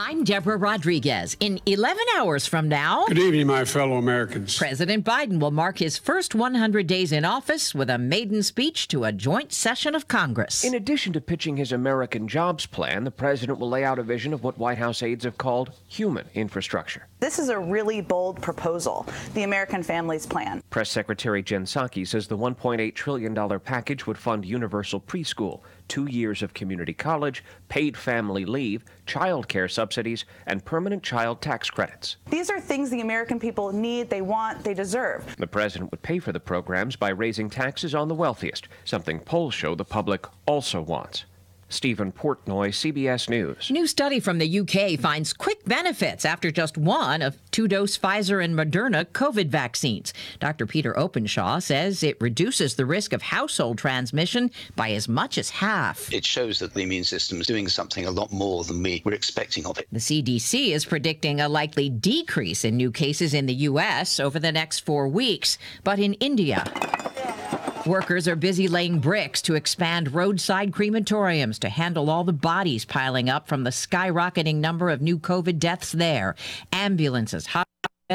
I'm Deborah Rodriguez. In 11 hours from now, good evening, my fellow Americans. President Biden will mark his first 100 days in office with a maiden speech to a joint session of Congress. In addition to pitching his American jobs plan, the president will lay out a vision of what White House aides have called human infrastructure. This is a really bold proposal, the American Families Plan. Press Secretary Jen Psaki says the $1.8 trillion package would fund universal preschool two years of community college, paid family leave, child care subsidies, and permanent child tax credits. These are things the American people need, they want, they deserve. The president would pay for the programs by raising taxes on the wealthiest, something polls show the public also wants. Stephen Portnoy, CBS News. New study from the UK finds quick benefits after just one of two dose Pfizer and Moderna COVID vaccines. Dr. Peter Openshaw says it reduces the risk of household transmission by as much as half. It shows that the immune system is doing something a lot more than we were expecting of it. The CDC is predicting a likely decrease in new cases in the U.S. over the next four weeks, but in India, Workers are busy laying bricks to expand roadside crematoriums to handle all the bodies piling up from the skyrocketing number of new COVID deaths there. Ambulances,